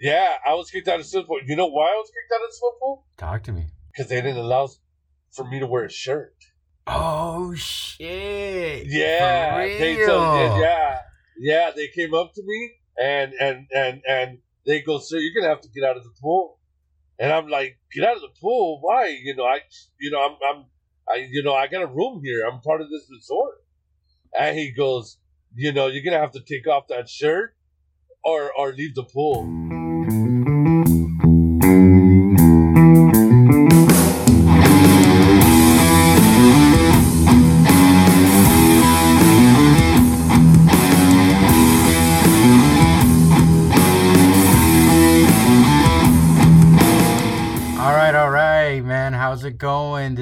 Yeah, I was kicked out of the swimming pool. You know why I was kicked out of the swimming pool? Talk to me. Because they didn't allow for me to wear a shirt. Oh shit! Yeah, they told, yeah, yeah. They came up to me and and and and they go, "Sir, you're gonna have to get out of the pool." And I'm like, "Get out of the pool? Why? You know, I, you know, I'm, I'm, I, you know, I got a room here. I'm part of this resort." And he goes, "You know, you're gonna have to take off that shirt, or or leave the pool."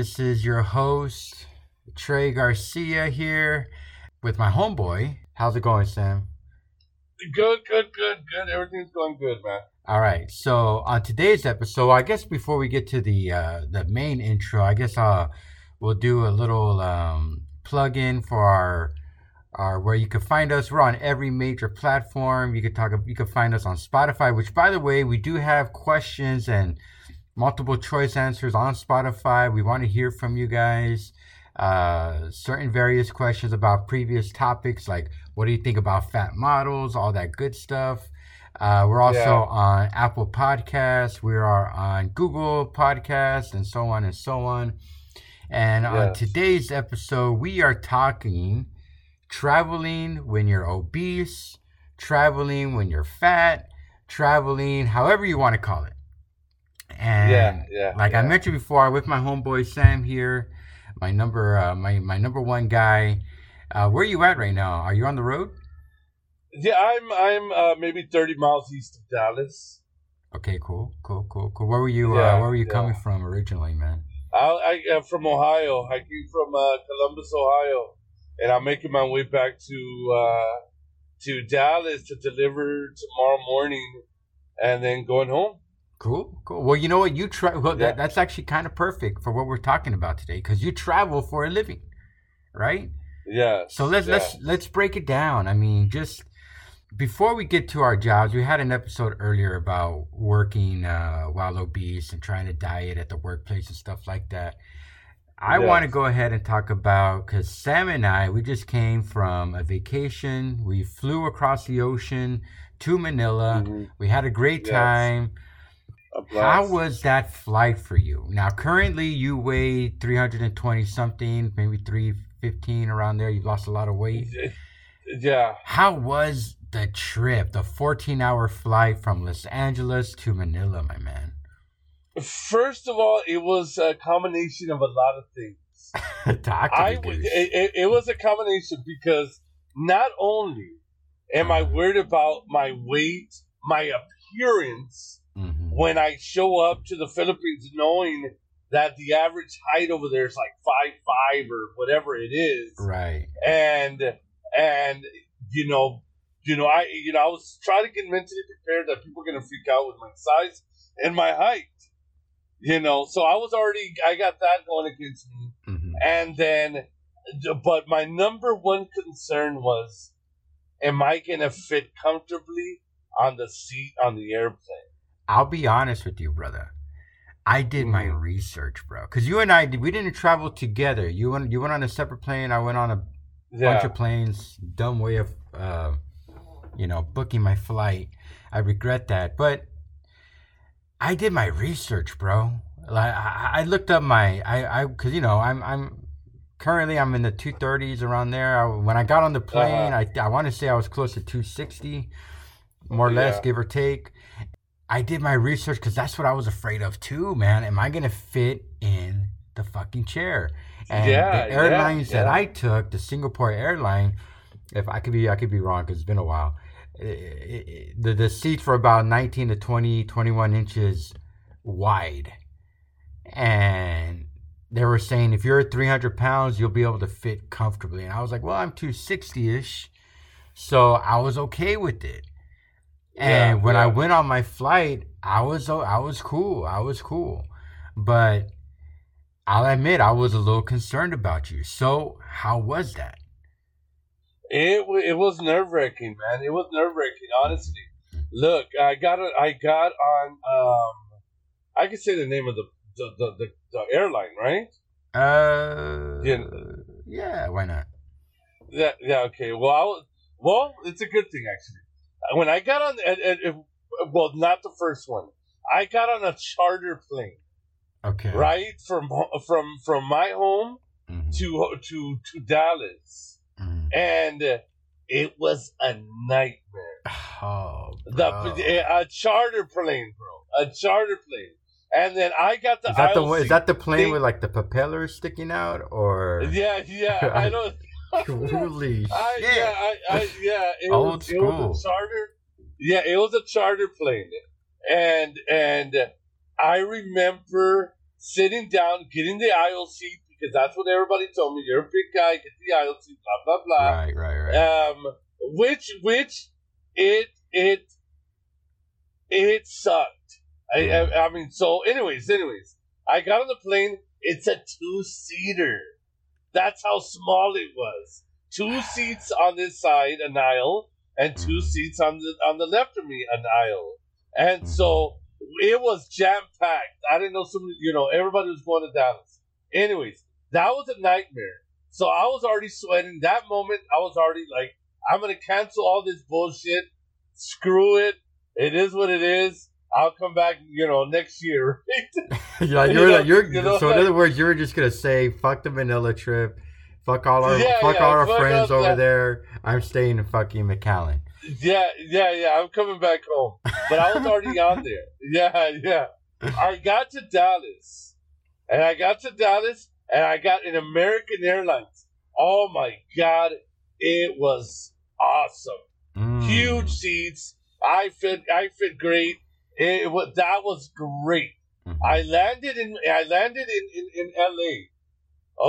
This is your host, Tre Garcia here with my homeboy. How's it going, Sam? Good, good, good, good. Everything's going good, man. All right. So on today's episode, I guess before we get to the uh, the main intro, I guess uh, we'll do a little um, plug in for our our where you can find us. We're on every major platform. You can talk. You can find us on Spotify. Which, by the way, we do have questions and multiple choice answers on Spotify. We want to hear from you guys. Uh, certain various questions about previous topics, like what do you think about fat models, all that good stuff. Uh, we're also Yeah. on Apple Podcasts. We are on Google Podcasts, and so on and so on. And on today's episode, we are talking traveling when you're obese, traveling when you're fat, traveling, however you want to call it. And Yeah, yeah. like I mentioned before, with my homeboy Sam here, my number, uh, my my number one guy. Uh, where are you at right now? Are you on the road? Yeah, I'm I'm uh, maybe 30 miles east of Dallas. Okay, cool, cool, cool, cool. Where were you? uh, Yeah, where were you yeah. coming from originally, man? I, I am from Ohio. I came from uh, Columbus, Ohio, and I'm making my way back to uh, to Dallas to deliver tomorrow morning, and then going home. Cool, cool. Well, you know what? You try. Well, Yeah. that, that's actually kind of perfect for what we're talking about today, because you travel for a living, right? Yeah. So let's let's let's break it down. I mean, just before we get to our jobs, we had an episode earlier about working uh, while obese and trying to diet at the workplace and stuff like that. I Yes. want to go ahead and talk about because Sam and I we just came from a vacation. We flew across the ocean to Manila. Mhm. We had a great Yes. time. How was that flight for you? Now, currently you weigh 320 something, maybe 315 around there. You've lost a lot of weight. Yeah. How was the trip, the 14 hour flight from Los Angeles to Manila, my man? First of all, it was a combination of a lot of things. Talk I me, w- dude. it, it, was a combination because not only am I worried about my weight, my appearance. When I show up to the Philippines, knowing that the average height over there is like five five or whatever it is, Right. and and you know, you know, I you know I was trying to get mentally prepared that people are gonna freak out with my size and my height, you know. So I was already I got that going against me. hmm And then, but my number one concern was, am I going to fit comfortably on the seat on the airplane? I'll be honest with you, brother. I did my Mhm. research, bro. Because you and I, we didn't travel together. You went, you went on a separate plane. I went on a Yeah. bunch of planes. Dumb way of, uh, you know, booking my flight. I regret that, but I did my research, bro. Like I, I looked up my, I, I, because you know, I'm, I'm currently I'm in the two thirties around there. I, when I got on the plane, Uh-huh. I, I want to say I was close to two sixty, more or less, give or take. I did my research because that's what I was afraid of too, man. Am I gonna fit in the fucking chair? And Yeah, the yeah, airlines that yeah. I took, the Singapore airline, if I could be, I could be wrong because it's been a while. i- i- the the seats were about 19 to 20, 21 inches wide, and they were saying if you're 300 pounds, you'll be able to fit comfortably. And I was like, well, I'm 260 ish, so I was okay with it. And Yeah, when I went on my flight, I was I was cool. I was cool, but I'll admit I was a little concerned about you. So how was that? It it was nerve wracking, man. It was nerve wracking, honestly. Look, I got it. I got on. Um, I can say the name of the the the, the, the airline, right? Uh, Yeah. yeah, why not? Yeah. Yeah. Okay. Well, I was, well, it's a good thing actually. When I got on, well, not the first one. I got on a charter plane, Okay. right from from from my home Mhm, to to to Dallas, mhm. and it was a nightmare. Oh, The a charter plane, bro, a charter plane, and then I got the is that the is that the plane with like the propellers sticking out or? Yeah, yeah, I don't. Holy I, shit! yeah, I, I, yeah, it Old was, it was a charter. Yeah, it was a charter plane, and and I remember sitting down, getting the aisle seat because that's what everybody told me. You're a big guy, get the aisle seat, blah blah blah. Right, right, right. Um, which which it it it sucked. I, I I mean, so anyways, anyways, I got on the plane. It's a two seater. That's how small it was. Two seats on this side, an aisle, and two seats on the on the left of me, an aisle. And so it was jam packed. I didn't know some, you know, everybody was going to Dallas. Anyways, that was a nightmare. So I was already sweating. That moment, I was already like, I'm gonna cancel all this bullshit. Screw it. It is what it is. I'll come back, you know, next year. yeah, you you're know- you're you know, so in like- other words, you were just gonna say fuck the Manila trip, fuck all our Yeah, fuck yeah, all our fuck friends over that. there. I'm staying in fucking McAllen. yeah, yeah, yeah. I'm coming back home. But I was already on there. Yeah, yeah. I got to Dallas. And I got to Dallas and I got an American Airlines. Oh my god. It was awesome. Mm. Huge seats. I fit I fit great. It was that was great. Mhm. I landed in I landed in, in, in LA.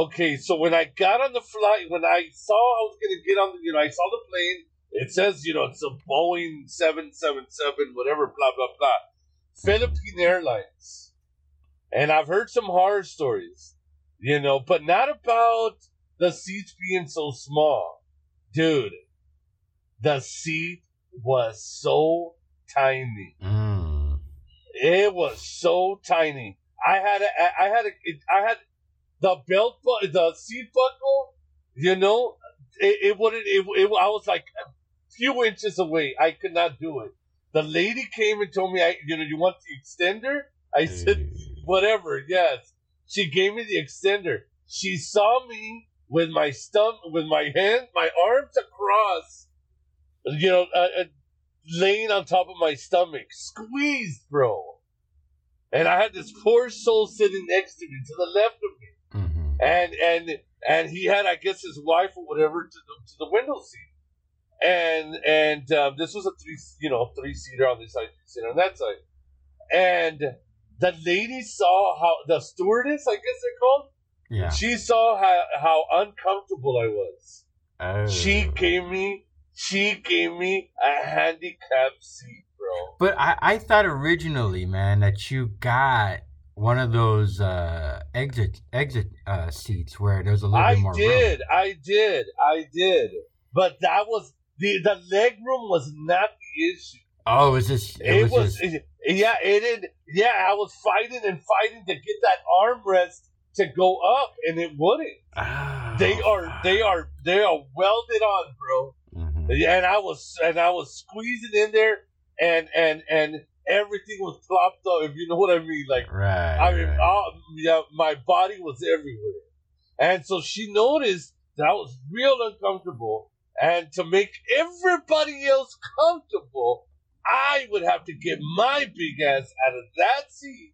Okay, so when I got on the flight, when I saw I was gonna get on the you know, I saw the plane, it says, you know, it's a Boeing seven seven seven, whatever, blah blah blah. Philippine Airlines. And I've heard some horror stories, you know, but not about the seats being so small. Dude, the seat was so tiny. Mm. It was so tiny. I had a, I had a, I had the belt, bu- the seat buckle. You know, it, it wouldn't. It, it, I was like a few inches away. I could not do it. The lady came and told me, I, you know, you want the extender? I said, whatever. Yes. She gave me the extender. She saw me with my stump, with my hand, my arms across, you know, uh, uh, laying on top of my stomach, squeezed, bro. And I had this poor soul sitting next to me, to the left of me, Mhm. and and and he had, I guess, his wife or whatever to the to the window seat, and and um, this was a three, you know, three seater on this side, three seater on that side, and the lady saw how the stewardess, I guess they're called, Yeah. she saw how how uncomfortable I was. Oh. She gave me she gave me a handicapped seat, bro. But I, I thought originally, man, that you got one of those uh, exit exit uh, seats where there's a little I bit more I did, room. I did, I did. But that was the the leg room was not the issue. Oh, it was just it, It, was, was, just it- yeah, it did. Yeah, I was fighting and fighting to get that armrest to go up, and it wouldn't. Oh, They are they are they are welded on, bro. Mhm. and I was and I was squeezing in there, and and and everything was plopped up. If you know what I mean, like Right. I mean, right. all, yeah, my body was everywhere, and so she noticed that I was real uncomfortable, and to make everybody else comfortable, I would have to get my big ass out of that seat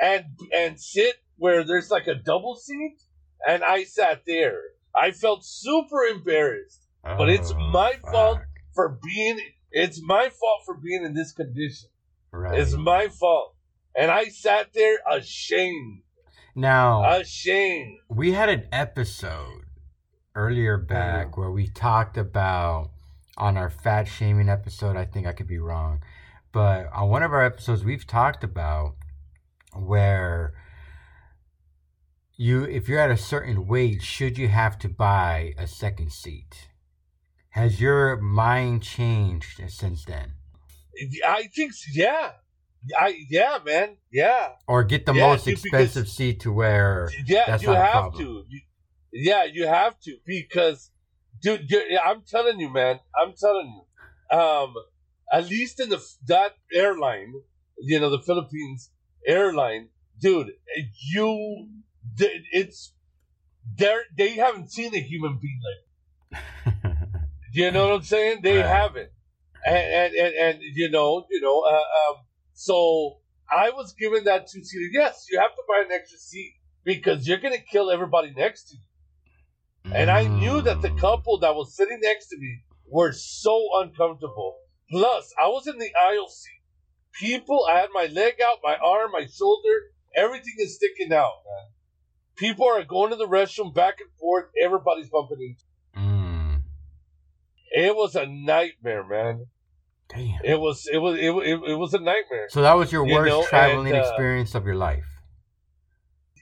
and and sit where there's like a double seat, and I sat there. I felt super embarrassed but it's Oh, my fault for being it's my fault for being in this condition. Right. it's my fault. And i sat there ashamed. Now ashamed. we had an episode earlier back where we talked about on our fat shaming episode i think i could be wrong but on one of our episodes we've talked about where you if you're at a certain weight should you have to buy a second seat has your mind changed since then I think yeah, I yeah, man, yeah, Or get the Yeah, most dude, because- expensive seat to where yeah. That's you not a have problem. to. You, yeah, you have to because, dude, I'm telling you, man, I'm telling you. Um, at least in the that airline, you know, the Philippines airline, dude, you, it's they're they haven't seen a human being like. You know what I'm saying? They Right. haven't, and, and and and you know, you know, uh, um, so I was given that two seater. Yes, you have to buy an extra seat because you're gonna kill everybody next to you. And I knew that the Mm. couple that was sitting next to me were so uncomfortable. Plus, I was in the aisle seat. People, I had my leg out, my arm, my shoulder, everything is sticking out, man. People are going to the restroom back and forth. Everybody's bumping into. Mm. It was a nightmare, man. Damn. It was it was it, it, it was a nightmare. So that was your You worst know, traveling and, uh, experience of your life.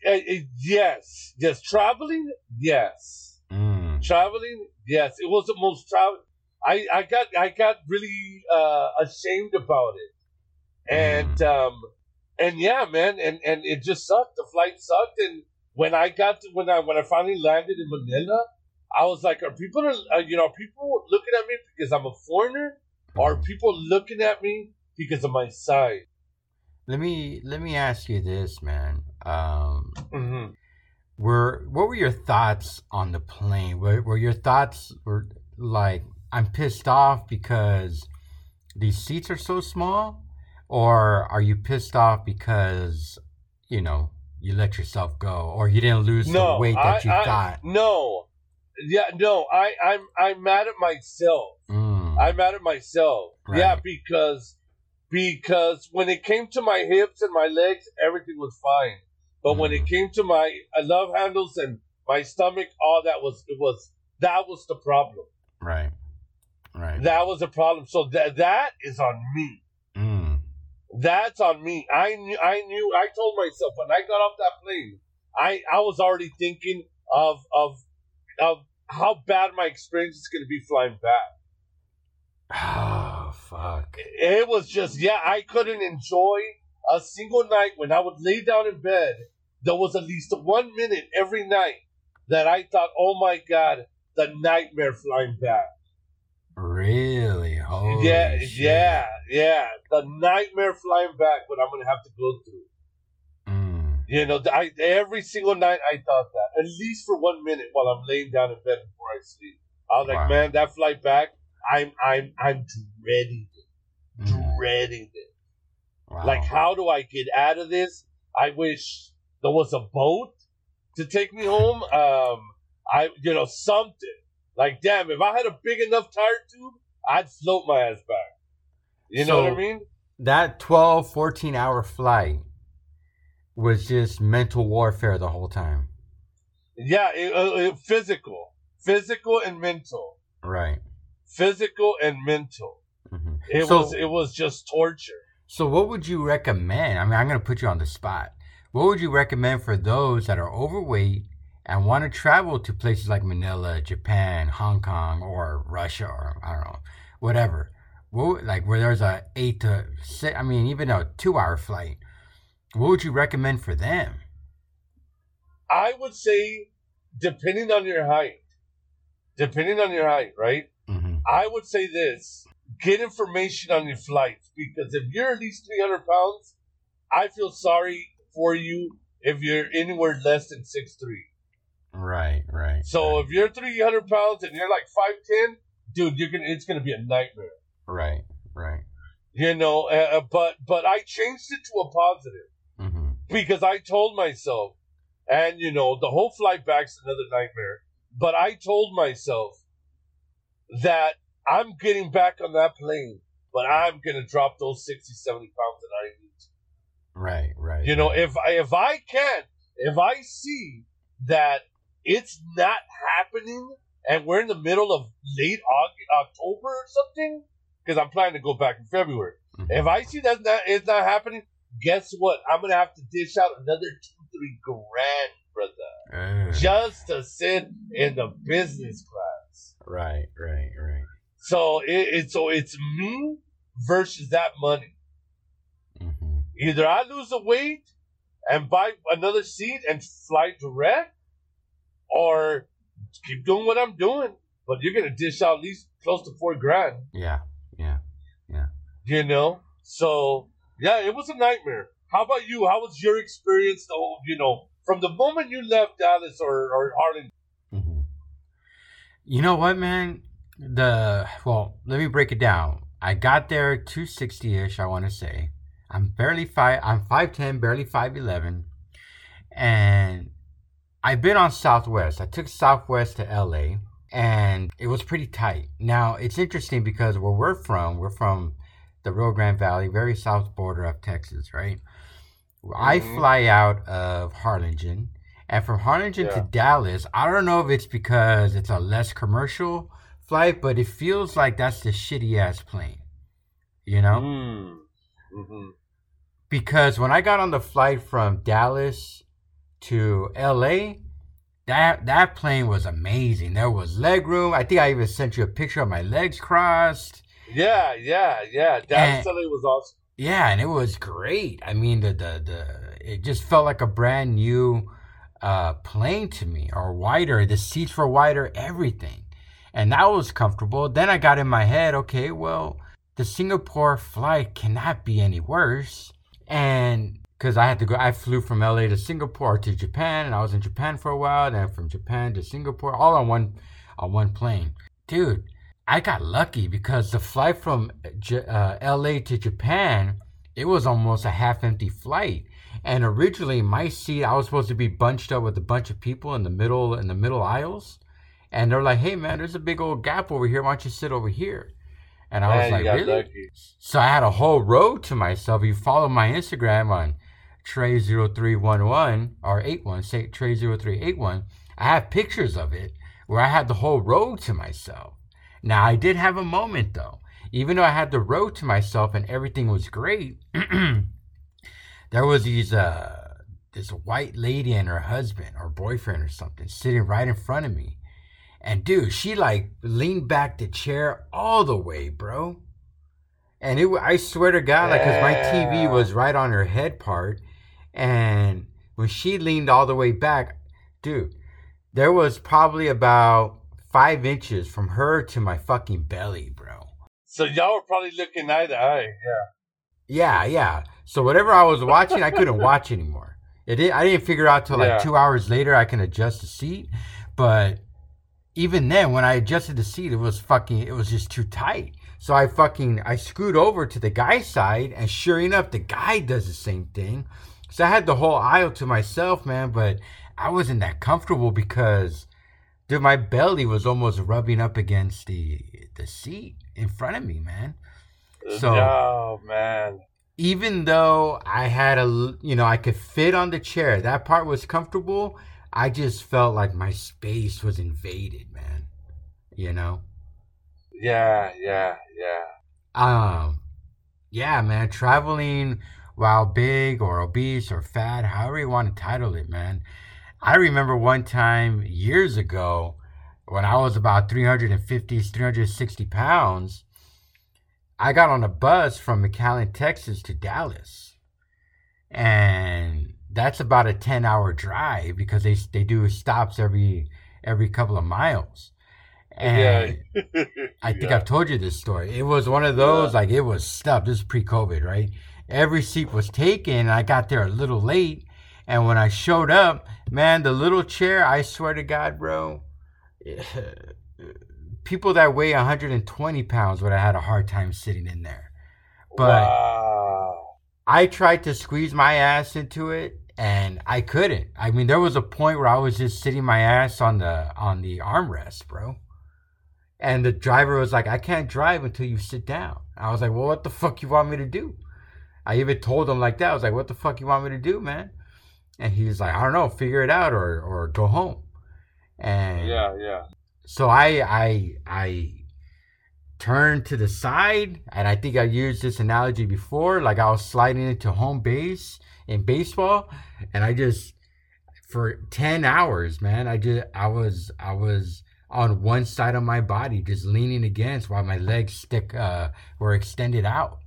Uh, uh, yes, yes, traveling, yes, Mm. traveling, yes. It was the most travel. I I got I got really uh, ashamed about it, and um and yeah, man, and and it just sucked. The flight sucked, and when I got to when I when I finally landed in Manila, I was like, are people are you know are people looking at me because I'm a foreigner? Or are people looking at me because of my size? Let me let me ask you this, man. Um, Mm-hmm. were what were your thoughts on the plane? Were, were your thoughts were like I'm pissed off because these seats are so small, or are you pissed off because you know you let yourself go, or you didn't lose No, the weight that you I, I, thought? No, yeah, no. I, I'm, I'm mad at myself. Mm, I'm mad at myself. Yeah, because, because when it came to my hips and my legs, everything was fine. But when it Mm. came to my uh, love handles and my stomach, all that was, it was, that was the problem. right, right. That was the problem. So that, that is on me. Mm, That's on me. I knew. I knew. I told myself when I got off that plane, I I was already thinking of of of how bad my experience is going to be flying back. oh fuck. It was just yeah. I couldn't enjoy a single night when I would lay down in bed. There was at least one minute every night that I thought, "Oh my god, the nightmare flying back." Really? Holy yeah, shit. yeah, yeah. The nightmare flying back. What I'm going to have to go through. You know, I every single night I thought that at least for one minute while I'm laying down in bed before I sleep. I was like, Wow. man, that flight back, I'm I'm I'm dreading it, mm, dreading it. wow. Like, how do I get out of this? I wish there was a boat to take me home. Um, I you know something. Like, damn, if I had a big enough tire tube, I'd float my ass back. You know what I mean? that 12 14 hour flight was just mental warfare the whole time. Yeah, it, uh, it, physical, physical and mental. right. Physical and mental. hmm It So- was it was just torture. so what would you recommend? I mean i'm going to put you on the spot. What would you recommend for those that are overweight and want to travel to places like manila japan hong kong or russia or i don't know whatever? What, like where there's a eight to six i mean even a two hour flight what would you recommend for them I would say, depending on your height, depending on your height, right? hmm I would say this: get information on your flights because if you're at least three hundred pounds, I feel sorry for you if you're anywhere less than six three. right right So right, if you're three hundred pounds and you're like five ten, dude, you're gonna it's gonna be a nightmare. right right You know, uh, uh, but but I changed it to a positive. Because I told myself, and you know, the whole flight back's another nightmare. But I told myself that I'm getting back on that plane, but I'm gonna drop those 60, 70 pounds that I need. right right You know, if I if I can, if I see that it's not happening, and we're in the middle of late August, October or something, because I'm planning to go back in February. Mhm. If I see that not, it's not happening, guess what? I'm gonna have to dish out another two, three grand, brother, Ugh. just to sit in the business class. Right, right, right. So it, it's so it's me versus that money. hmm Either I lose the weight and buy another seat and fly direct, or keep doing what I'm doing. But you're gonna dish out at least close to four grand, Yeah, Yeah, yeah. you know. So yeah, it was a nightmare. How about you? How was your experience? Though you know, from the moment you left Dallas or or Arlington. hmm You know what, man? The well, let me break it down. I got there two sixty ish. I want to say I'm barely five. I'm five ten, barely five eleven, and I've been on Southwest. I took Southwest to LA, and it was pretty tight. Now it's interesting because where we're from, we're from the Rio Grande Valley, very south border of Texas, right? I Mhm. fly out of Harlingen, and from Harlingen to Dallas, I don't know if it's because it's a less commercial flight, but it feels like that's the shitty ass plane. You know? Mm. hmm Because when I got on the flight from Dallas to LA, that that plane was amazing. There was leg room. I think I even sent you a picture of my legs crossed. Yeah, yeah, yeah. LA was awesome. Yeah, and it was great. I mean, the the, the it just felt like a brand new uh, plane to me, or wider. The seats were wider, everything, and that was comfortable. Then I got in my head, okay, well, the Singapore flight cannot be any worse, and because I had to go, I flew from LA to Singapore to Japan, and I was in Japan for a while. Then from Japan to Singapore, all on one on one plane, dude. I got lucky because the flight from J- uh, LA to Japan, it was almost a half empty flight. And originally, my seat, I was supposed to be bunched up with a bunch of people in the middle in the middle aisles, and they're like, "Hey, man, there's a big old gap over here. Why don't you sit over here?" And I was Man, you like, "Really?" lucky. So I had a whole row to myself. You follow my Instagram on Trey0311 or 81, say Trey0381. I have pictures of it where I had the whole row to myself. Now I did have a moment though. Even though I had the row to myself and everything was great, there was these uh this white lady and her husband or boyfriend or something sitting right in front of me. And dude, she like leaned back the chair all the way, bro. And it, I swear to God, like, cause my TV was right on her head part, and when she leaned all the way back, dude, there was probably about five inches from her to my fucking belly, bro. So y'all were probably looking eye to eye. Yeah, Yeah. yeah. So whatever I was watching, I couldn't watch anymore. It did, I didn't figure out till like Yeah. two hours later I can adjust the seat, but even then, when I adjusted the seat, it was fucking, it was just too tight. So I fucking, I screwed over to the guy's side, and sure enough, the guy does the same thing. So I had the whole aisle to myself, man, but I wasn't that comfortable because, dude, my belly was almost rubbing up against the the seat in front of me, man. So- oh man. even though I had a, you know, I could fit on the chair, that part was comfortable. I just felt like my space was invaded, man. You know? Yeah, yeah, yeah. Um, yeah, man, traveling while big or obese or fat, however you want to title it, man. I remember one time years ago when I was about 350, 360 pounds, I got on a bus from McAllen, Texas to Dallas. And that's about a 10 hour drive because they, they do stops every, every couple of miles. And yeah. I think Yeah. I've told you this story. It was one of those, Yeah. like it was stuffed. This is pre-COVID, right? Every seat was taken. And I got there a little late, and when I showed up, man, the little chair. I swear to God, bro, people that weigh 120 pounds would have had a hard time sitting in there. But wow. I tried to squeeze my ass into it, and I couldn't. I mean, there was a point where I was just sitting my ass on the on the armrest, bro. And the driver was like, "I can't drive until you sit down." I was like, "Well, what the fuck you want me to do?" I even told him like that. I was like, "What the fuck you want me to do, man?" And he was like, "I don't know, figure it out or or go home." And Yeah, yeah. so I I I turned to the side, and I think I used this analogy before. Like I was sliding into home base in baseball, and I just for ten hours, man, I just I was I was on one side of my body, just leaning against while my legs stick uh, were extended out.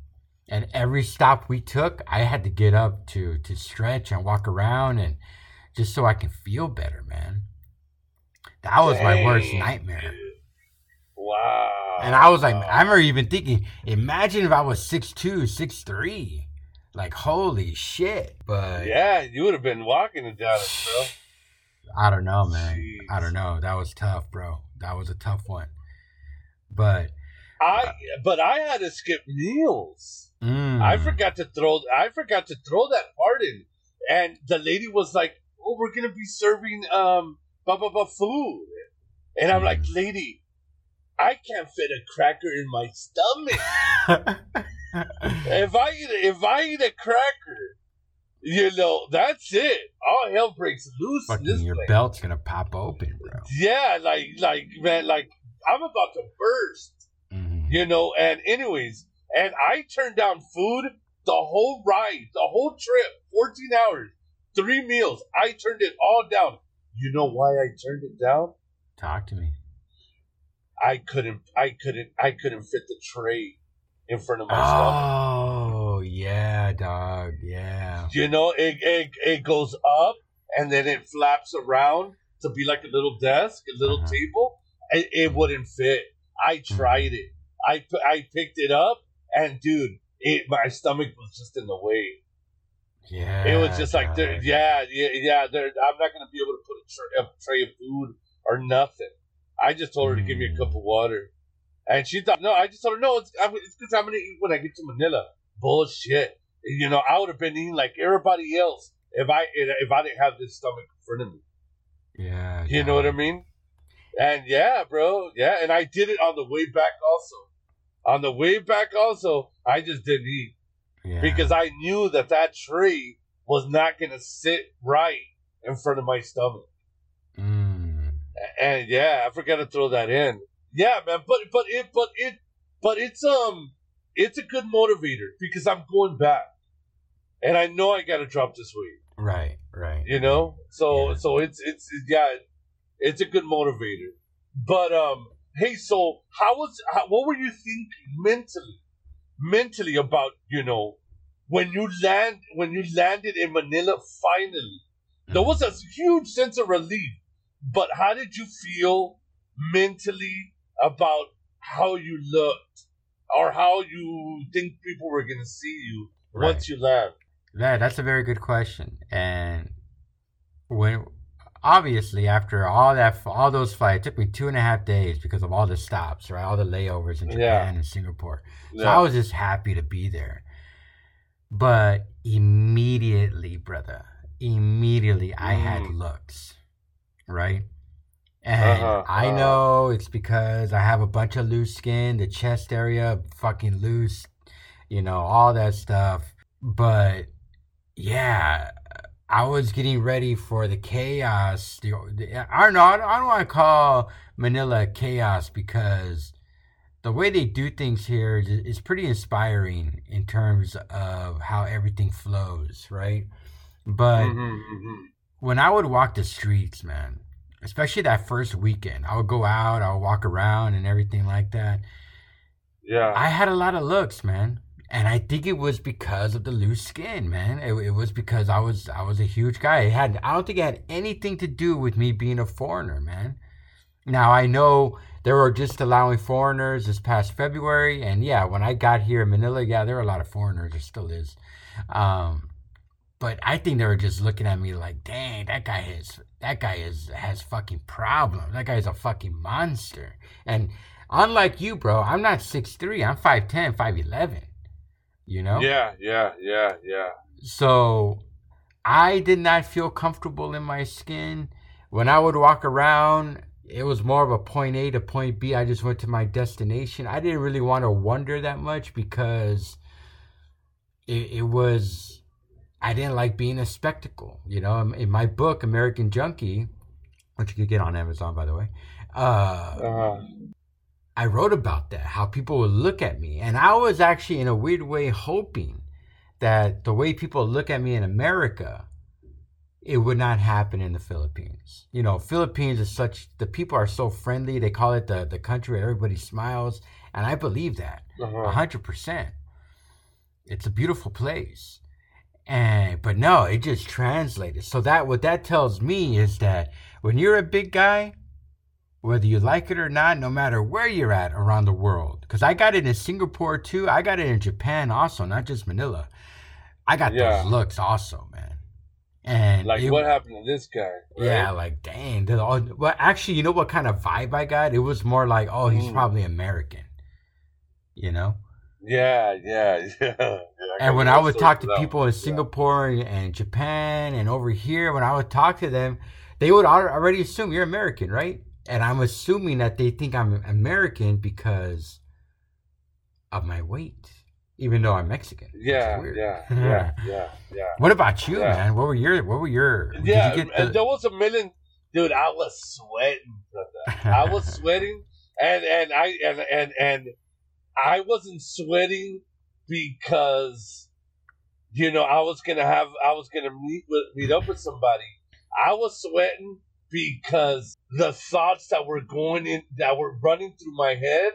And every stop we took, I had to get up to to stretch and walk around and just so I can feel better, man. That was Dang. my worst nightmare. Wow. And I was like, I remember even thinking, imagine if I was 6'2, 6'3. Like, holy shit. But yeah, you would have been walking it down it, bro. I don't know, man. Jeez. I don't know. That was tough, bro. That was a tough one. But I but I had to skip meals. Mm. I forgot to throw I forgot to throw that part in. And the lady was like, Oh, we're gonna be serving um blah blah blah food. And I'm mm. like, lady, I can't fit a cracker in my stomach. if I eat a, if I eat a cracker, you know, that's it. All hell breaks loose. Fucking your place. belt's gonna pop open, bro. Yeah, like, like, man, like, I'm about to burst. Mm-hmm. You know, and anyways, and I turned down food the whole ride, the whole trip, 14 hours, three meals. I turned it all down. You know why I turned it down? Talk to me. I couldn't, I couldn't, I couldn't fit the tray in front of my stomach. oh. yeah, dog. Yeah. You know, it, it it goes up and then it flaps around to be like a little desk, a little uh-huh. table. It, it, wouldn't fit. I mm-hmm. tried it. I I picked it up and dude, it my stomach was just in the way. Yeah. It was just like, yeah, yeah, yeah. I'm not gonna be able to put a tray, a tray of food or nothing. I just told her mm. to give me a cup mm. of water, and she thought, no. I just told her, no, it's because I'm gonna eat when I get to Manila bullshit. You know, I would have been eating like everybody else if I if I didn't have this stomach in front of me. Yeah, you know what I mean. And yeah, bro, yeah, and I did it on the way back also. On the way back also, I just didn't eat yeah. because I knew that that tree was not gonna sit right in front of my stomach. Mm. And yeah, I forgot to throw that in. Yeah, man, but but it but it but it's um it's a good motivator because I'm going back, and I know I got to drop this weight. Right, right. You know, so yeah. so it's it's yeah, it's a good motivator. But um, hey, so how was how, what were you thinking mentally, mentally about you know when you land when you landed in Manila finally? There was a huge sense of relief, but how did you feel mentally about how you looked? or how you think people were going to see you right. once you left? Yeah, that's a very good question. And when obviously after all that all those flights, it took me two and a half days because of all the stops, right? All the layovers in Japan yeah. and Singapore. So yeah. I was just happy to be there. But immediately, brother, immediately I had mm. looks, right? And uh-huh, I uh-huh. know it's because I have a bunch of loose skin, the chest area fucking loose, you know, all that stuff. But yeah, I was getting ready for the chaos. The, the, I don't know. I don't, I don't want to call Manila chaos because the way they do things here is, is pretty inspiring in terms of how everything flows, right? But mm-hmm, mm-hmm. when I would walk the streets, man, especially that first weekend. I would go out, I would walk around and everything like that. Yeah. I had a lot of looks, man. And I think it was because of the loose skin, man. It, it was because I was I was a huge guy. It had I don't think it had anything to do with me being a foreigner, man. Now I know they were just allowing foreigners this past February, and yeah, when I got here in Manila, yeah, there were a lot of foreigners. There still is. Um, but I think they were just looking at me like, dang, that guy has that guy is has fucking problems. That guy's a fucking monster. And unlike you, bro, I'm not 6'3, I'm 5'10, 5'11. You know? Yeah, yeah, yeah, yeah. So I did not feel comfortable in my skin. When I would walk around, it was more of a point A to point B. I just went to my destination. I didn't really want to wonder that much because it, it was I didn't like being a spectacle. You know, in my book, American Junky, which you could get on Amazon, by the way, uh, uh-huh. I wrote about that, how people would look at me. And I was actually, in a weird way, hoping that the way people look at me in America it would not happen in the Philippines. You know, Philippines is such the people are so friendly. They call it the the country where everybody smiles, and I believe that a Uh-huh. hundred percent. It's a beautiful place, and but no, it just translated. So that what that tells me is that when you're a big guy, whether you like it or not, no matter where you're at around the world, because I got it in Singapore too. I got it in Japan also, not just Manila. I got Yeah. those looks also, man. And Like it- what happened to this guy? right? yeah, like dang. all- Well, actually, you know what kind of vibe I got? It was more like, oh, he's Mm. probably American. You know. Yeah, yeah, yeah. yeah And when I would talk to people in Yeah. Singapore and, and Japan and over here, when I would talk to them, they would already assume you're American, right? And I'm assuming that they think I'm American because of my weight, even though I'm Mexican. Yeah, yeah, yeah, yeah, yeah. What about you, Yeah. man? What were your What were your? did Yeah, you get the- there was a million, dude. I was sweating, brother. I was sweating, and and I and and and I wasn't sweating because you know I was gonna have I was gonna meet with meet up with somebody. I was sweating because the thoughts that were going in that were running through my head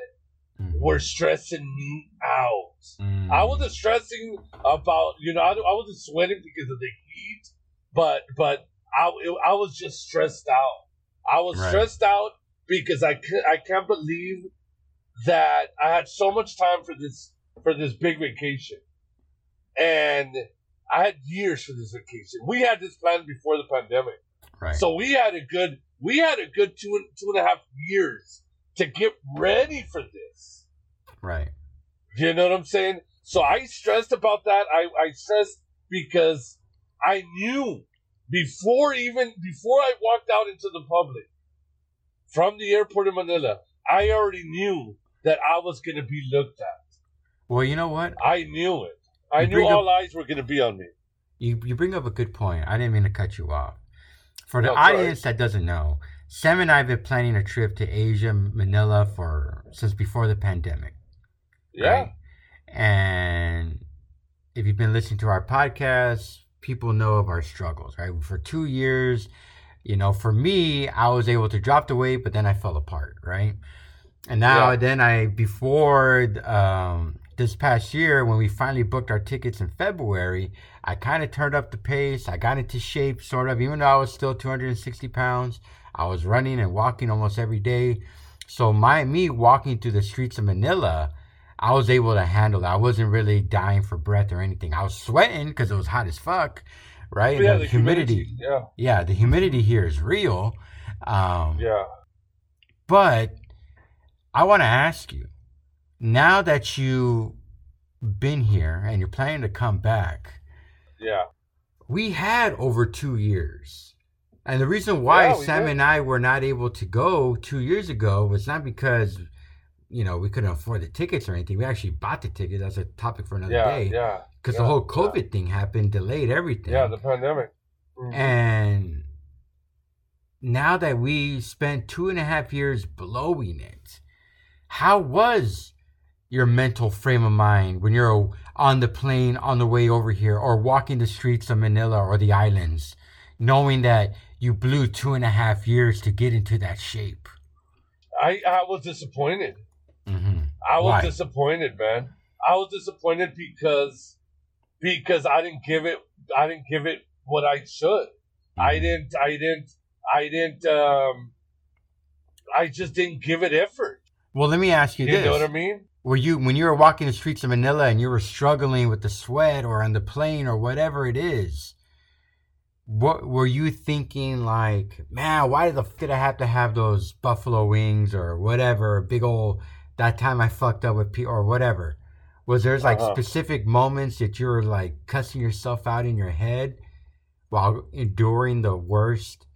Mhm. were stressing me out. Mm. I wasn't stressing about, you know, I, I wasn't sweating because of the heat, but but I, I was just stressed out. I was Right. stressed out because I I can't believe that I had so much time for this for this big vacation, and I had years for this vacation. We had this planned before the pandemic. right. So we had a good we had a good two and two and a half years to get ready for this. right. You know what I'm saying? So I stressed about that. I, I stressed because I knew before even before I walked out into the public from the airport in Manila, I already knew that I was gonna be looked at. Well, you know what? I knew it. I You knew all eyes were gonna be on me. You you bring up a good point. I didn't mean to cut you off. For the audience that doesn't know, Sam and I have been planning a trip to Asia, Manila for since before the pandemic. Yeah. right? And if you've been listening to our podcast, people know of our struggles, right? For two years, you know, for me, I was able to drop the weight, but then I fell apart, right? And now, Yeah. then I, before um, this past year, when we finally booked our tickets in February, I kind of turned up the pace. I got into shape, sort of, even though I was still 260 pounds. I was running and walking almost every day. So my me walking through the streets of Manila, I was able to handle it. I wasn't really dying for breath or anything. I was sweating because it was hot as fuck, right? Yeah, the, the humidity. Yeah. Yeah, the humidity here is real. Um, Yeah. but I want to ask you, now that you've been here and you're planning to come back, Yeah. we had over two years. And the reason why Yeah, Sam did. and I were not able to go two years ago was not because, you know, we couldn't afford the tickets or anything. We actually bought the tickets. That's a topic for another Yeah. day. Yeah. Because yeah, the whole. COVID thing happened, delayed everything. Yeah, the pandemic. Mhm. And now that we spent two and a half years blowing it, how was your mental frame of mind when you're on the plane on the way over here or walking the streets of Manila or the islands, knowing that you blew two and a half years to get into that shape? I I was disappointed. Mm-hmm. I was Why? disappointed, man. I was disappointed because because I didn't give it I didn't give it what I should. Mm-hmm. I didn't I didn't I didn't um I just didn't give it effort. Well, let me ask you You this. You know what I mean? Were you when you were walking the streets of Manila and you were struggling with the sweat or on the plane or whatever it is? What were you thinking? Like, man, why the f- did I have to have those buffalo wings or whatever? Big old that time I fucked up with P or whatever. Was there like Uh-huh. specific moments that you were like cussing yourself out in your head while enduring the worst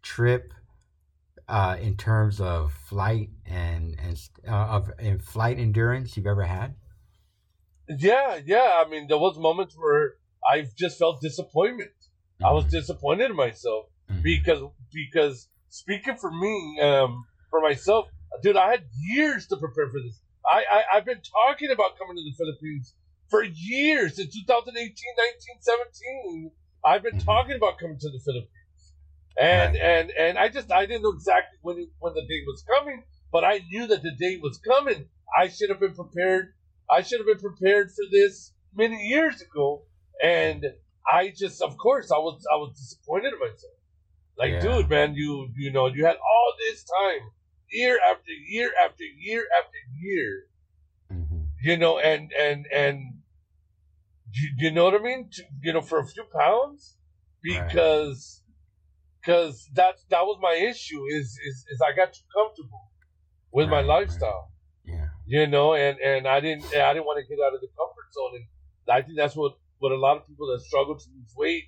trip uh, in terms of flight and and uh, of in flight endurance you've ever had? Yeah, yeah. I mean there was moments where I just felt disappointment. I was disappointed in myself. Mhm. because because speaking for me, um, for myself, dude, I had years to prepare for this. I, I I've been talking about coming to the Philippines for years. In 2018, 19, 17, I've been Mhm. talking about coming to the Philippines, and Right. and and I just I didn't know exactly when it, when the day was coming, but I knew that the date was coming. I should have been prepared. I should have been prepared for this many years ago, and I just, of course, I was I was disappointed in myself. Like, Yeah. dude, man, you you know you had all this time, year after year after year after year, hmm you know, and and and you, you know what I mean? To, you know, for a few pounds, Right. because because that that was my issue is is is I got too comfortable with my Right, right. lifestyle, Yeah. you know, and and I didn't I didn't want to get out of the comfort zone, and I think that's what what a lot of people that struggle to lose weight,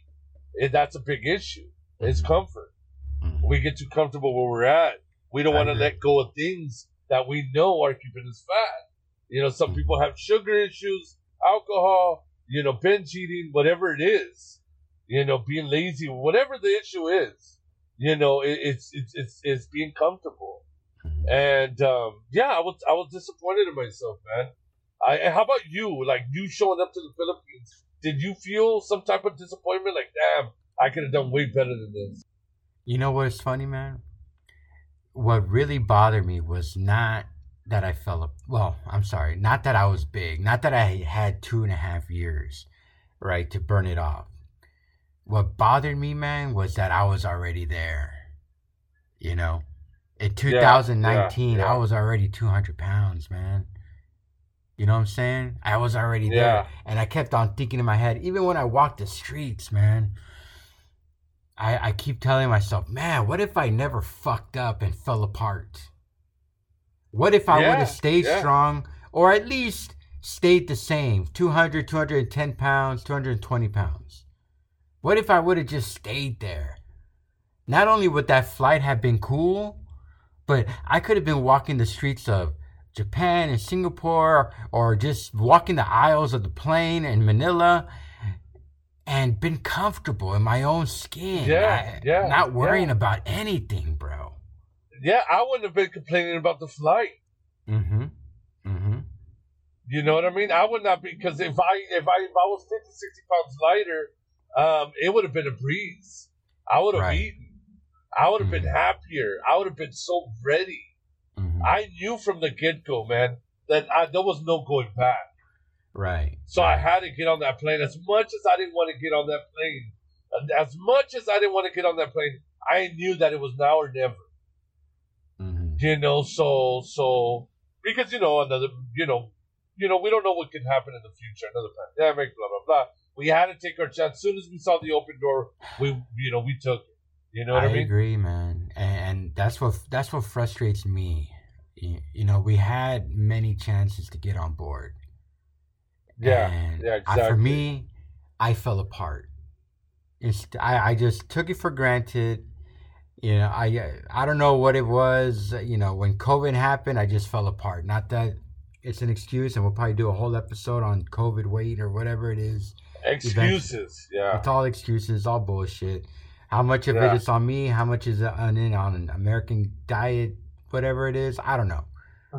eh, that's a big issue. It's Mhm. comfort. Mhm. We get too comfortable where we're at. We don't want to let go of things that we know are keeping us fat. You know, some Mhm. people have sugar issues, alcohol, you know, binge eating, whatever it is. You know, being lazy, whatever the issue is. You know, it, it's it's it's it's being comfortable. And um, yeah, I was I was disappointed in myself, man. I how about you? Like you showing up to the Philippines, did you feel some type of disappointment? Like, damn, I could have done way better than this. You know what's funny, man? What really bothered me was not that I fell. Well, I'm sorry, not that I was big, not that I had two and a half years, right, to burn it off. What bothered me, man, was that I was already there. You know, in 2019, yeah. I was already 200 pounds, man. You know what I'm saying? I was already Yeah. there. And I kept on thinking in my head, even when I walked the streets, man, I, I keep telling myself, man, what if I never fucked up and fell apart? What if I Yeah, would have stayed yeah. strong or at least stayed the same 200, 210 pounds, 220 pounds? What if I would have just stayed there? Not only would that flight have been cool, but I could have been walking the streets of Japan and Singapore or just walking the aisles of the plane in Manila and been comfortable in my own skin. Yeah, I- yeah, Not worrying yeah. about anything, bro. Yeah, I wouldn't have been complaining about the flight. Mm-hmm. Mm-hmm. You know what I mean? I would not be because if I if I if I was 50, 60 pounds lighter, um, it would have been a breeze. I would have Right. eaten. I would have been Mhm. happier. I would have been so ready. Mm-hmm. I knew from the get go, man, that I, there was no going back. Right. So I had to get on that plane. As much as I didn't want to get on that plane, as much as I didn't want to get on that plane, I knew that it was now or never. Mhm. You know, so so because you know another, you know, you know, we don't know what could happen in the future. Another pandemic, blah blah blah. We had to take our chance. As soon as we saw the open door, we you know we took. You know what I, I mean? agree, man, and, and that's what that's what frustrates me. You, you know, we had many chances to get on board. Yeah, And yeah, I- for me, I fell apart. I I just took it for granted. You know, I I don't know what it was. You know, when COVID happened, I just fell apart. Not that it's an excuse, and we'll probably do a whole episode on COVID weight or whatever it is. Excuses. Yeah. It's all excuses, all bullshit. How much of Yeah. it is on me? How much is on on an American diet? Whatever it is, I don't know.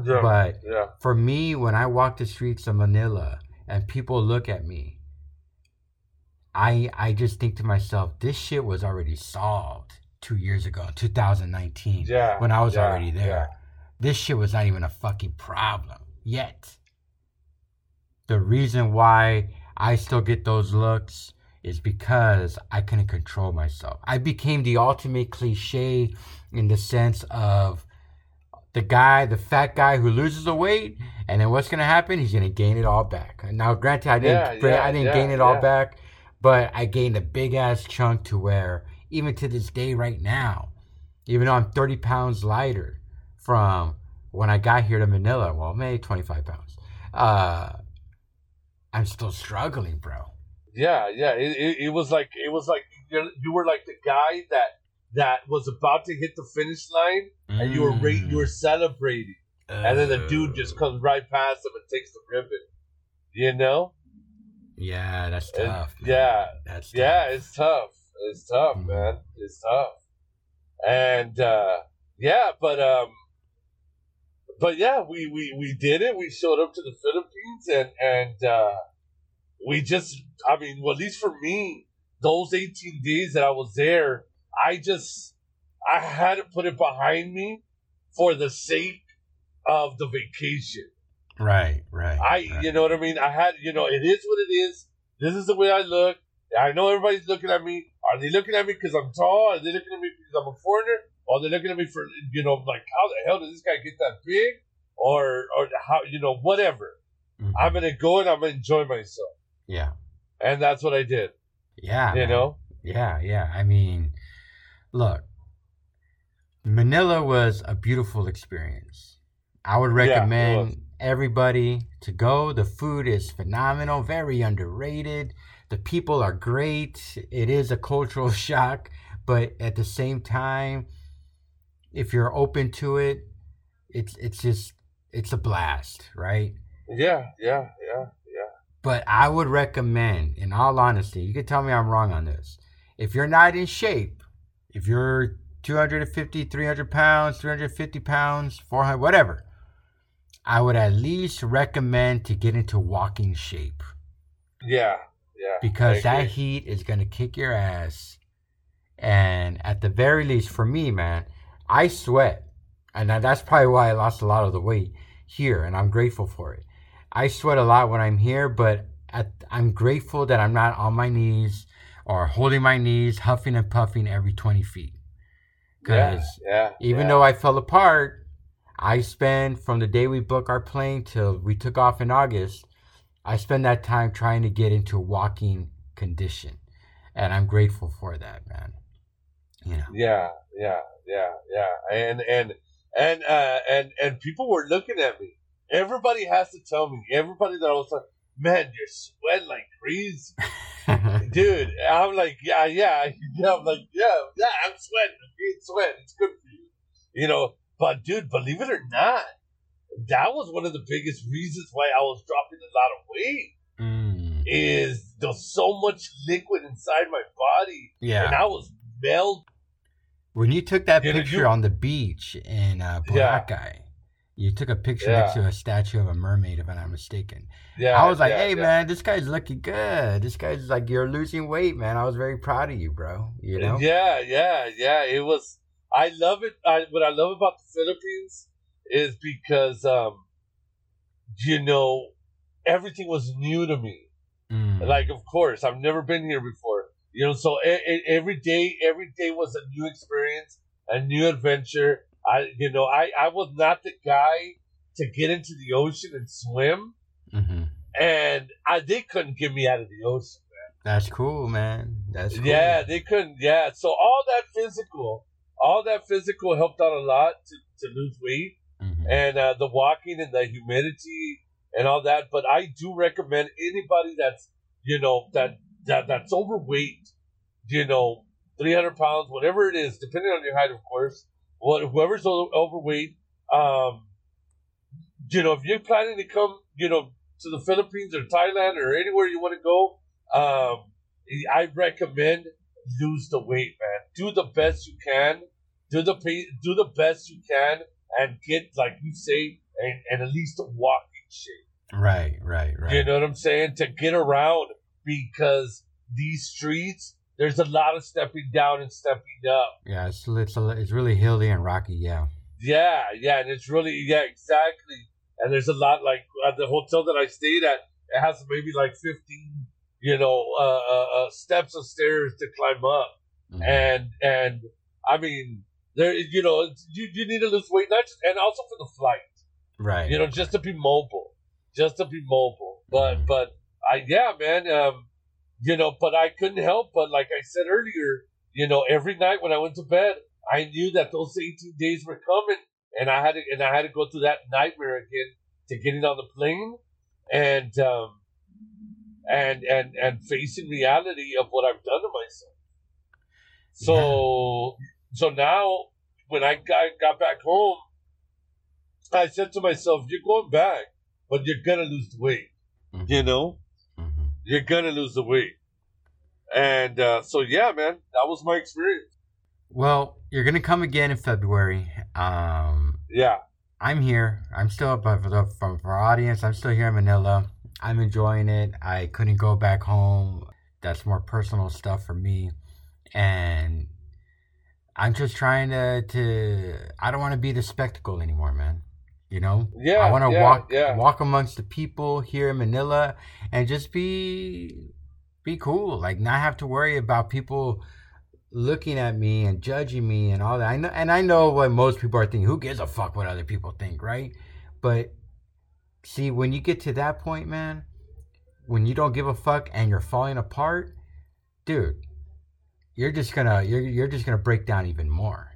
Yeah. But yeah. for me, when I walk the streets of Manila and people look at me, I I just think to myself, this shit was already solved two years ago, 2019, Yeah. when I was yeah, already there. This shit was not even a fucking problem yet. The reason why I still get those looks is because I couldn't control myself. I became the ultimate cliche in the sense of the guy, the fat guy who loses the weight, and then what's gonna happen? He's gonna gain it all back. Now, granted, I didn't, Yeah, yeah, I didn't yeah, gain it all back, but I gained a big ass chunk to where even to this day, right now, even though I'm 30 pounds lighter from when I got here to Manila, well, maybe 25 pounds. Uh, I'm still struggling, bro. Yeah, yeah. It, it, it was like it was like you were like the guy that that was about to hit the finish line, and you were ra- you were celebrating, and then the dude just comes right past him and takes the ribbon. You know? Yeah, that's tough. yeah, that's Yeah, it's tough. It's tough, Mhm. man. It's tough. And uh yeah, but um but yeah, we, we we did it. We showed up to the Philippines and and uh we just I mean, well at least for me, those 18 days that I was there, I just I had to put it behind me for the sake of the vacation. Right, right. I, right. you know what I mean. I had, you know, it is what it is. This is the way I look. I know everybody's looking at me. Are they looking at me because I'm tall? Are they looking at me because I'm a foreigner? Or are they looking at me for, you know, like how the hell did this guy get that big? Or, or how, you know, whatever. Mhm. I'm gonna go and I'm gonna enjoy myself, yeah, and that's what I did. yeah. you man. know. Yeah, yeah. I mean, look, Manila was a beautiful experience. I would recommend was. everybody to go. The food is phenomenal, very underrated. The people are great. It is a cultural shock, but at the same time, if you're open to it, it's it's just it's a blast, right? Yeah, yeah, yeah, yeah. But I would recommend, in all honesty, you can tell me I'm wrong on this. If you're not in shape, if you're 250, 300 pounds, 350 pounds, 400, whatever, I would at least recommend to get into walking shape Yeah, yeah. because that heat is going to kick your ass. And at the very least, for me, man, I sweat. And that's probably why I lost a lot of the weight here, and I'm grateful for it. I sweat a lot when I'm here, but at, I'm grateful that I'm not on my knees or holding my knees, huffing and puffing every 20 feet. yeah, Because yeah. even yeah. though I fell apart, I spent from the day we booked our plane till we took off in August, I spent that time trying to get into walking condition. And I'm grateful for that, man. You know. Yeah, yeah, yeah, yeah. And and and uh and and people were looking at me. Everybody has to tell me. Everybody that I was like, man, you're sweating like crazy, dude. I'm like, yeah, yeah, yeah. I'm like, yeah, yeah. I'm sweating. I'm being sweat. It's good for you, you know. But dude, believe it or not, that was one of the biggest reasons why I was dropping a lot of weight. Mm, Is there's so much liquid inside my body, yeah, and. I was melting. When you took that You know, picture you- on the beach in uh, Yeah. Boracay, you took a picture next to a statue of a mermaid, if I'm not mistaken. Yeah, I was like, yeah, hey, yeah. man, this guy's looking good. This guy's like, you're losing weight, man. I was very proud of you, bro. You know? Yeah, yeah, yeah. It was. I love it. I, what I love about the Philippines is because, um, you know, everything was new to me. Mm. Like, of course, I've never been here before. You know, so every day, every day was a new experience, a new adventure. I, you know, I, I was not the guy to get into the ocean and swim, hmm and I they couldn't get me out of the ocean. That's cool, man. That's cool. Yeah, they couldn't. Yeah, so all that physical, all that physical helped out a lot to, to lose weight, Mhm. and uh, the walking and the humidity and all that. But I do recommend anybody that's you know that that that's overweight, you know, three hundred pounds, whatever it is, depending on your height, of course. Whoever's overweight, um, you know, if you're planning to come, you know, to the Philippines or Thailand or anywhere you want to go, um, I recommend lose the weight, man. Do the best you can. Do the pa- do the best you can, and get like you say, and, and at least walk in shape. Right, right, right. You know what I'm saying? To get around because these streets, there's a lot of stepping down and stepping up. yeah, it's it's, a, it's really hilly and rocky. Yeah. Yeah, yeah, and it's really yeah, exactly. And there's a lot like at the hotel that I stayed at. It has maybe like 15, you know, uh, uh, uh, steps of stairs to climb up, Mhm. and and I mean, there, you know, it's- you you need to lose weight, not just, and also for the flight, right. you know, just to be mobile, just to be mobile. But Mhm. but I yeah, man, um, you know, but I couldn't help but like I said earlier, you know, every night when I went to bed, I knew that those 18 days were coming, and I had to and I had to go through that nightmare again to getting on the plane, and um, and and and facing reality of what I've done to myself. So so now when I got got back home, I said to myself, "You're going back, but you're gonna lose the weight. Mhm. You know. You're gonna lose the weight." And uh, so yeah, man, that was my experience. Well, you're gonna come again in February. Um, Yeah. I'm here. I'm still up for the from for our audience. I'm still here in Manila. I'm enjoying it. I couldn't go back home. that's more personal stuff for me, and I'm just trying to to. I don't want to be the spectacle anymore, man. You know, Yeah, I want to yeah, walk yeah. walk amongst the people here in Manila and just be be cool. Like not have to worry about people looking at me and judging me and all that. I know, and I know what most people are thinking. Who gives a fuck what other people think, right? But see, when you get to that point, man, when you don't give a fuck and you're falling apart, dude, you're just gonna you're you're just gonna break down even more.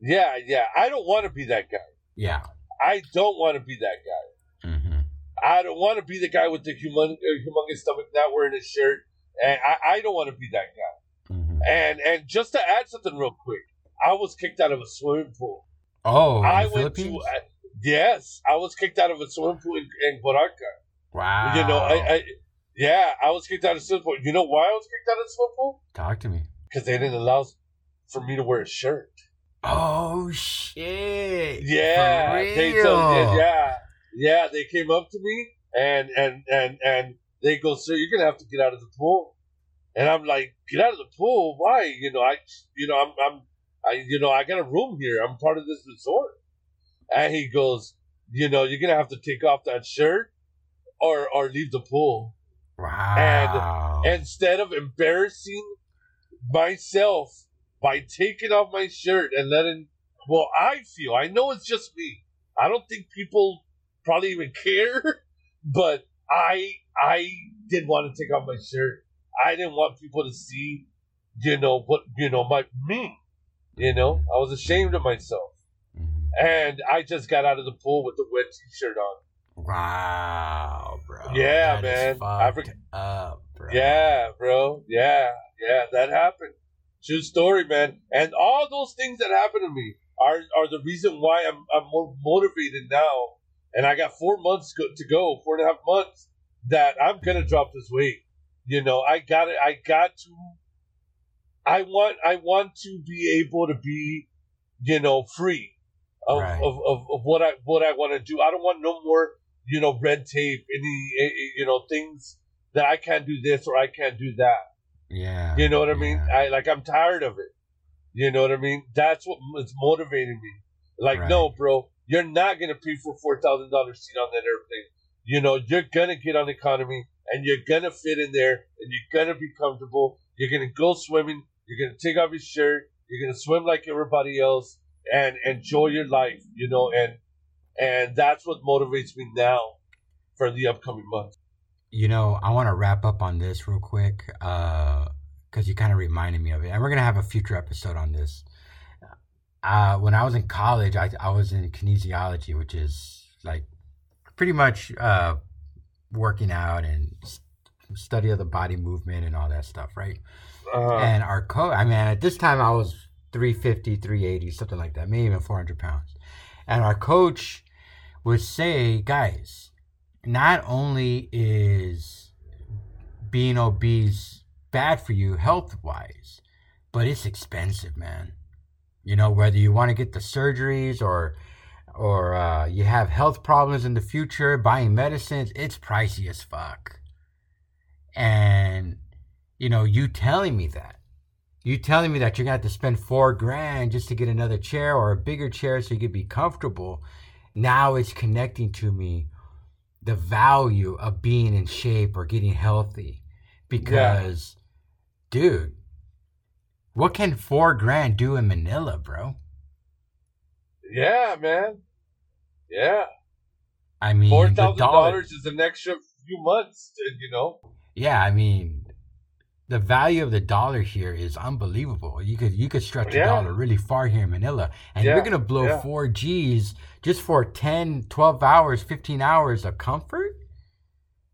Yeah, yeah. I don't want to be that guy. Yeah. I don't want to be that guy. Mm-hmm. I don't want to be the guy with the humong- uh, humongous stomach not wearing a shirt. And I, I don't want to be that guy. Mm-hmm. And and just to add something real quick, I was kicked out of a swimming pool. Oh, I went Philippines? to uh, yes, I was kicked out of a swimming pool in, in Boracay. wow. You know, I, I yeah, I was kicked out of a swimming pool. You know why I was kicked out of the swimming pool? talk to me. Because they didn't allow for me to wear a shirt. Oh shit! Yeah, they told, yeah, yeah. They came up to me and and and and they go, "Sir, you're gonna have to get out of the pool." And I'm like, "Get out of the pool? Why? You know, I, you know, I'm, I'm, I, you know, I got a room here. I'm part of this resort." And he goes, "You know, you're gonna have to take off that shirt, or or leave the pool." Wow. And Instead of embarrassing myself by taking off my shirt and letting well i feel i know it's just me i don't think people probably even care but i i didn't want to take off my shirt i didn't want people to see you know what you know my me you know i was ashamed of myself Mhm. and i just got out of the pool with the wet t-shirt on Wow, bro. Yeah, That man. Afri- up, bro. Yeah, bro. Yeah, yeah, that happened. True story, man. And all those things that happened to me are are the reason why I'm I'm more motivated now. And I got four months go, to go, four and a half months that I'm gonna drop this weight. You know, I got it. I got to. I want. I want to be able to be, you know, free of Right. of, of, of what I what I want to do. I don't want no more, you know, red tape. Any eh, eh, you know things that I can't do this or I can't do that. Yeah. You know what I mean? I like I'm tired of it. You know what I mean? That's what is motivating me. Like, Right. no, bro, you're not gonna pay for four thousand dollars seat on that airplane. You know, you're gonna get on economy and you're gonna fit in there and you're gonna be comfortable. You're gonna go swimming. You're gonna take off your shirt. You're gonna swim like everybody else and enjoy your life. You know, and and that's what motivates me now for the upcoming months. You know, I want to wrap up on this real quick because you kind of reminded me of it. And we're going to have a future episode on this. Uh, when I was in college, I, I was in kinesiology, which is like pretty much uh, working out and study of the body movement and all that stuff, right? Uh, And our coach, I mean, at this time I was 350, 380, something like that, maybe even 400 pounds. And our coach would say, guys, not only is being obese bad for you health wise, but it's expensive, man. You know, whether you want to get the surgeries or or uh, you have health problems in the future, buying medicines, it's pricey as fuck. And you know, you telling me that. You telling me that you're gonna have to spend four grand just to get another chair or a bigger chair so you could be comfortable. Now it's connecting to me the value of being in shape or getting healthy. Because, dude, what can four grand do in Manila, bro? yeah, man. Yeah. I mean, Four thousand dollar. is an extra few months, you know. Yeah, I mean, the value of the dollar here is unbelievable. You could you could stretch Yeah. the dollar really far here in Manila, and Yeah, you're gonna blow yeah. four G's just for 10, 12 hours, fifteen hours of comfort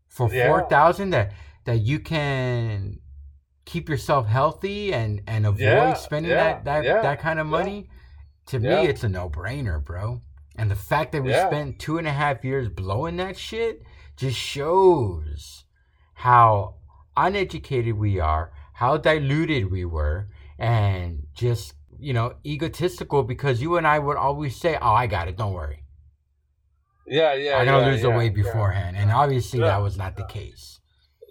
for four thousand that that you can keep yourself healthy and and avoid spending that that that kind of money. To me, it's a no brainer, bro. And the fact that we spent two and a half years blowing that shit just shows how uneducated we are, how diluted we were, and just, you know, egotistical because you and I would always say, Oh, I got it, don't worry. Yeah, yeah. I'm gonna yeah, lose the yeah, weight yeah. beforehand. And obviously Yeah. that was not the case.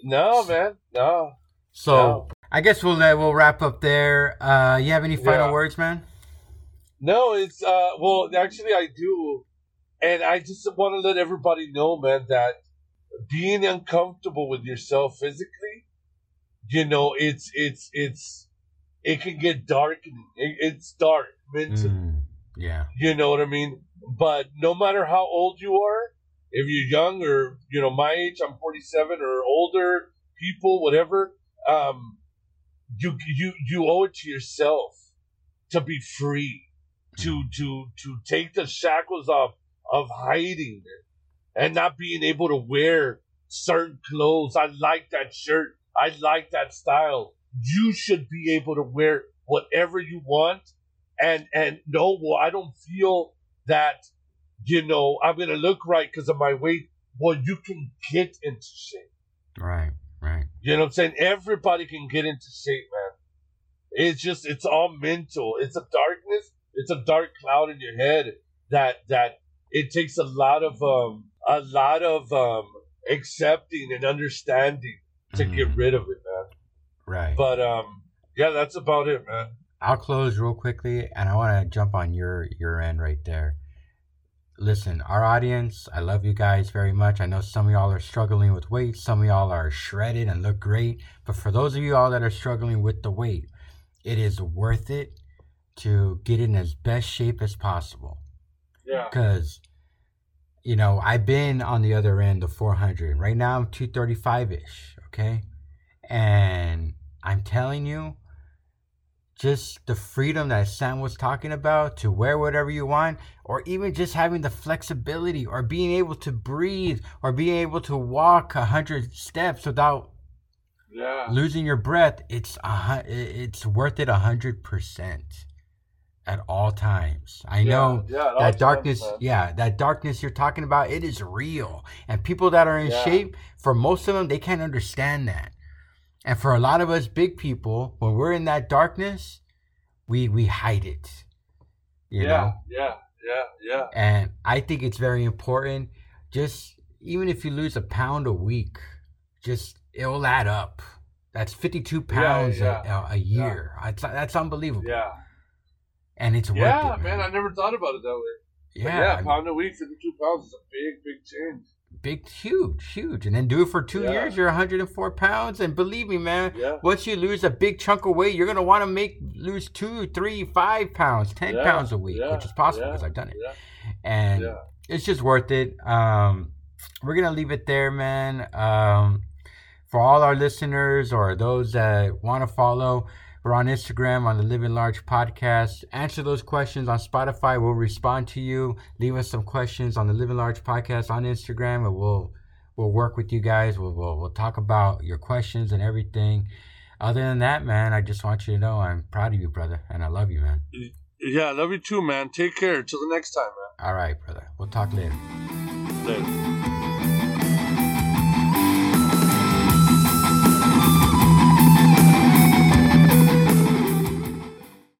No, man. No. So I guess we'll uh, we'll wrap up there. Uh, you have any final Yeah. words, man? No, it's uh well actually I do. And I just want to let everybody know, man, that being uncomfortable with yourself physically, you know, it's it's it's it can get darkening. It, it's dark mentally. Mm, yeah. You know what I mean? But no matter how old you are, if you're young or you know my age, I'm 47 or older, people, whatever, um, you you you owe it to yourself to be free, to to to take the shackles off of hiding and not being able to wear certain clothes. I like that shirt. I like that style. You should be able to wear whatever you want and and no well i don't feel that you know i'm gonna look right because of my weight well you can get into shape Right. Right. you know what i'm saying everybody can get into shape man it's just it's all mental it's a darkness it's a dark cloud in your head that that it takes a lot of um a lot of um accepting and understanding to get Mhm. rid of it man Right. but um yeah that's about it man I'll close real quickly, and I want to jump on your your end right there. Listen, our audience, I love you guys very much. I know some of y'all are struggling with weight, some of y'all are shredded and look great. But for those of you all that are struggling with the weight, it is worth it to get in as best shape as possible. yeah Because, you know, I've been on the other end of 400. Right now, I'm 235 ish, okay? And I'm telling you, just the freedom that Sam was talking about to wear whatever you want, or even just having the flexibility, or being able to breathe, or being able to walk a hundred steps without yeah losing your breath. It's a, it's worth it hundred percent at all times. I know yeah, yeah, it all that darkness yeah that darkness you're talking about it is real. And people that are in Yeah. shape for most of them they can't understand that. And for a lot of us big people when we're in that darkness we we hide it you yeah, know? yeah, yeah, yeah. and i think it's very important. Just even if you lose a pound a week just it'll add up. That's 52 pounds yeah. A, a year. That's, that's unbelievable. Yeah, and it's worth it man. man, I never thought about it that way. Yeah, yeah, I mean- pound a week, fifty-two pounds is a big, big change. big, huge, huge, and then do it for two Yeah. years. You're 104 pounds, and believe me, man, Yeah, once you lose a big chunk of weight, you're gonna want to make lose two, three, five pounds, ten Yeah, pounds a week, yeah, which is possible yeah, because I've done it, yeah, and yeah. it's just worth it. Um, we're gonna leave it there, man. Um, for all our listeners or those that want to follow, we're on Instagram on the Living Large podcast. Answer those questions on Spotify. We'll respond to you. Leave us some questions on the Living Large podcast on Instagram, and we'll we'll work with you guys. We'll we'll, we'll talk about your questions and everything. Other than that, man, I just want you to know I'm proud of you, brother, and I love you, man. Yeah, I love you too, man. Take care. Till the next time, man. All right, brother. We'll talk later. Later.